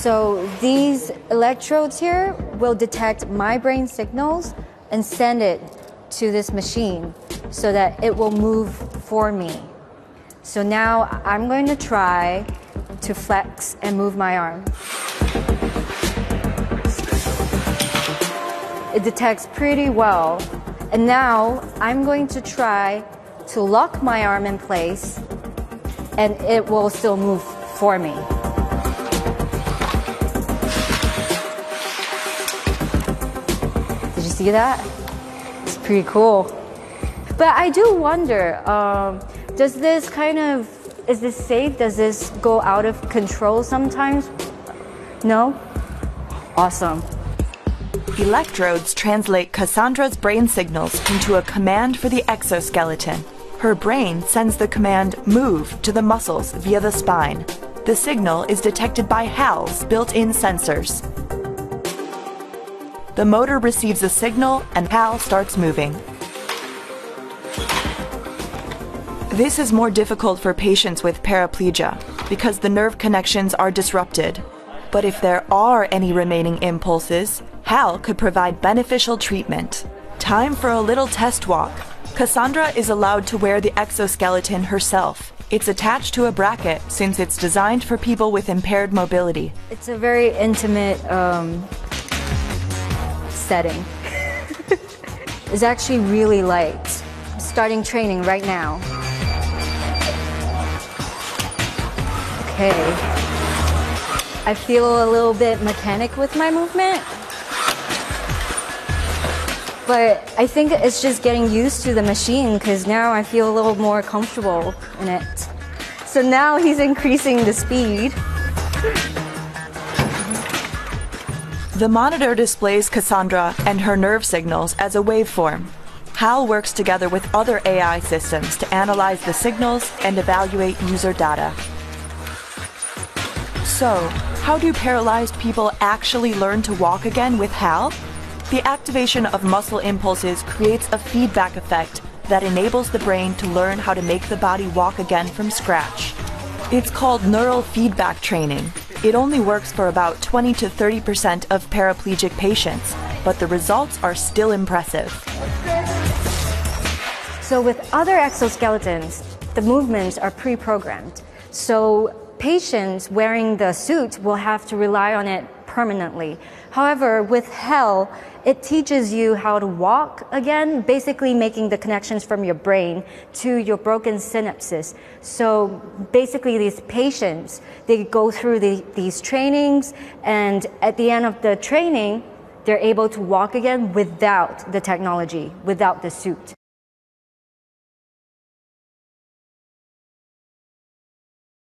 So these electrodes here will detect my brain signals and send it to this machine so that it will move for me. So now I'm going to try to flex and move my arm. It detects pretty well. And now I'm going to try to lock my arm in place and it will still move for me. See that? It's pretty cool. But I do wonder um, does this kind of, is this safe? Does this go out of control sometimes? No? Awesome. Electrodes translate Cassandra's brain signals into a command for the exoskeleton. Her brain sends the command move to the muscles via the spine. The signal is detected by HAL's built in sensors. The motor receives a signal and HAL starts moving. This is more difficult for patients with paraplegia because the nerve connections are disrupted. But if there are any remaining impulses, HAL could provide beneficial treatment. Time for a little test walk. Cassandra is allowed to wear the exoskeleton herself. It's attached to a bracket since it's designed for people with impaired mobility. It's a very intimate um, setting. it's actually really light. I'm starting training right now. Okay. I feel a little bit mechanic with my movement. But I think it's just getting used to the machine because now I feel a little more comfortable in it. So now he's increasing the speed. The monitor displays Cassandra and her nerve signals as a waveform. HAL works together with other AI systems to analyze the signals and evaluate user data. So, how do paralyzed people actually learn to walk again with HAL? The activation of muscle impulses creates a feedback effect that enables the brain to learn how to make the body walk again from scratch. It's called neural feedback training. It only works for about 20 to 30% of paraplegic patients, but the results are still impressive. So, with other exoskeletons, the movements are pre programmed. So, patients wearing the suit will have to rely on it permanently. However, with HAL, it teaches you how to walk again, basically making the connections from your brain to your broken synapses. So basically, these patients, they go through the, these trainings, and at the end of the training, they're able to walk again without the technology, without the suit.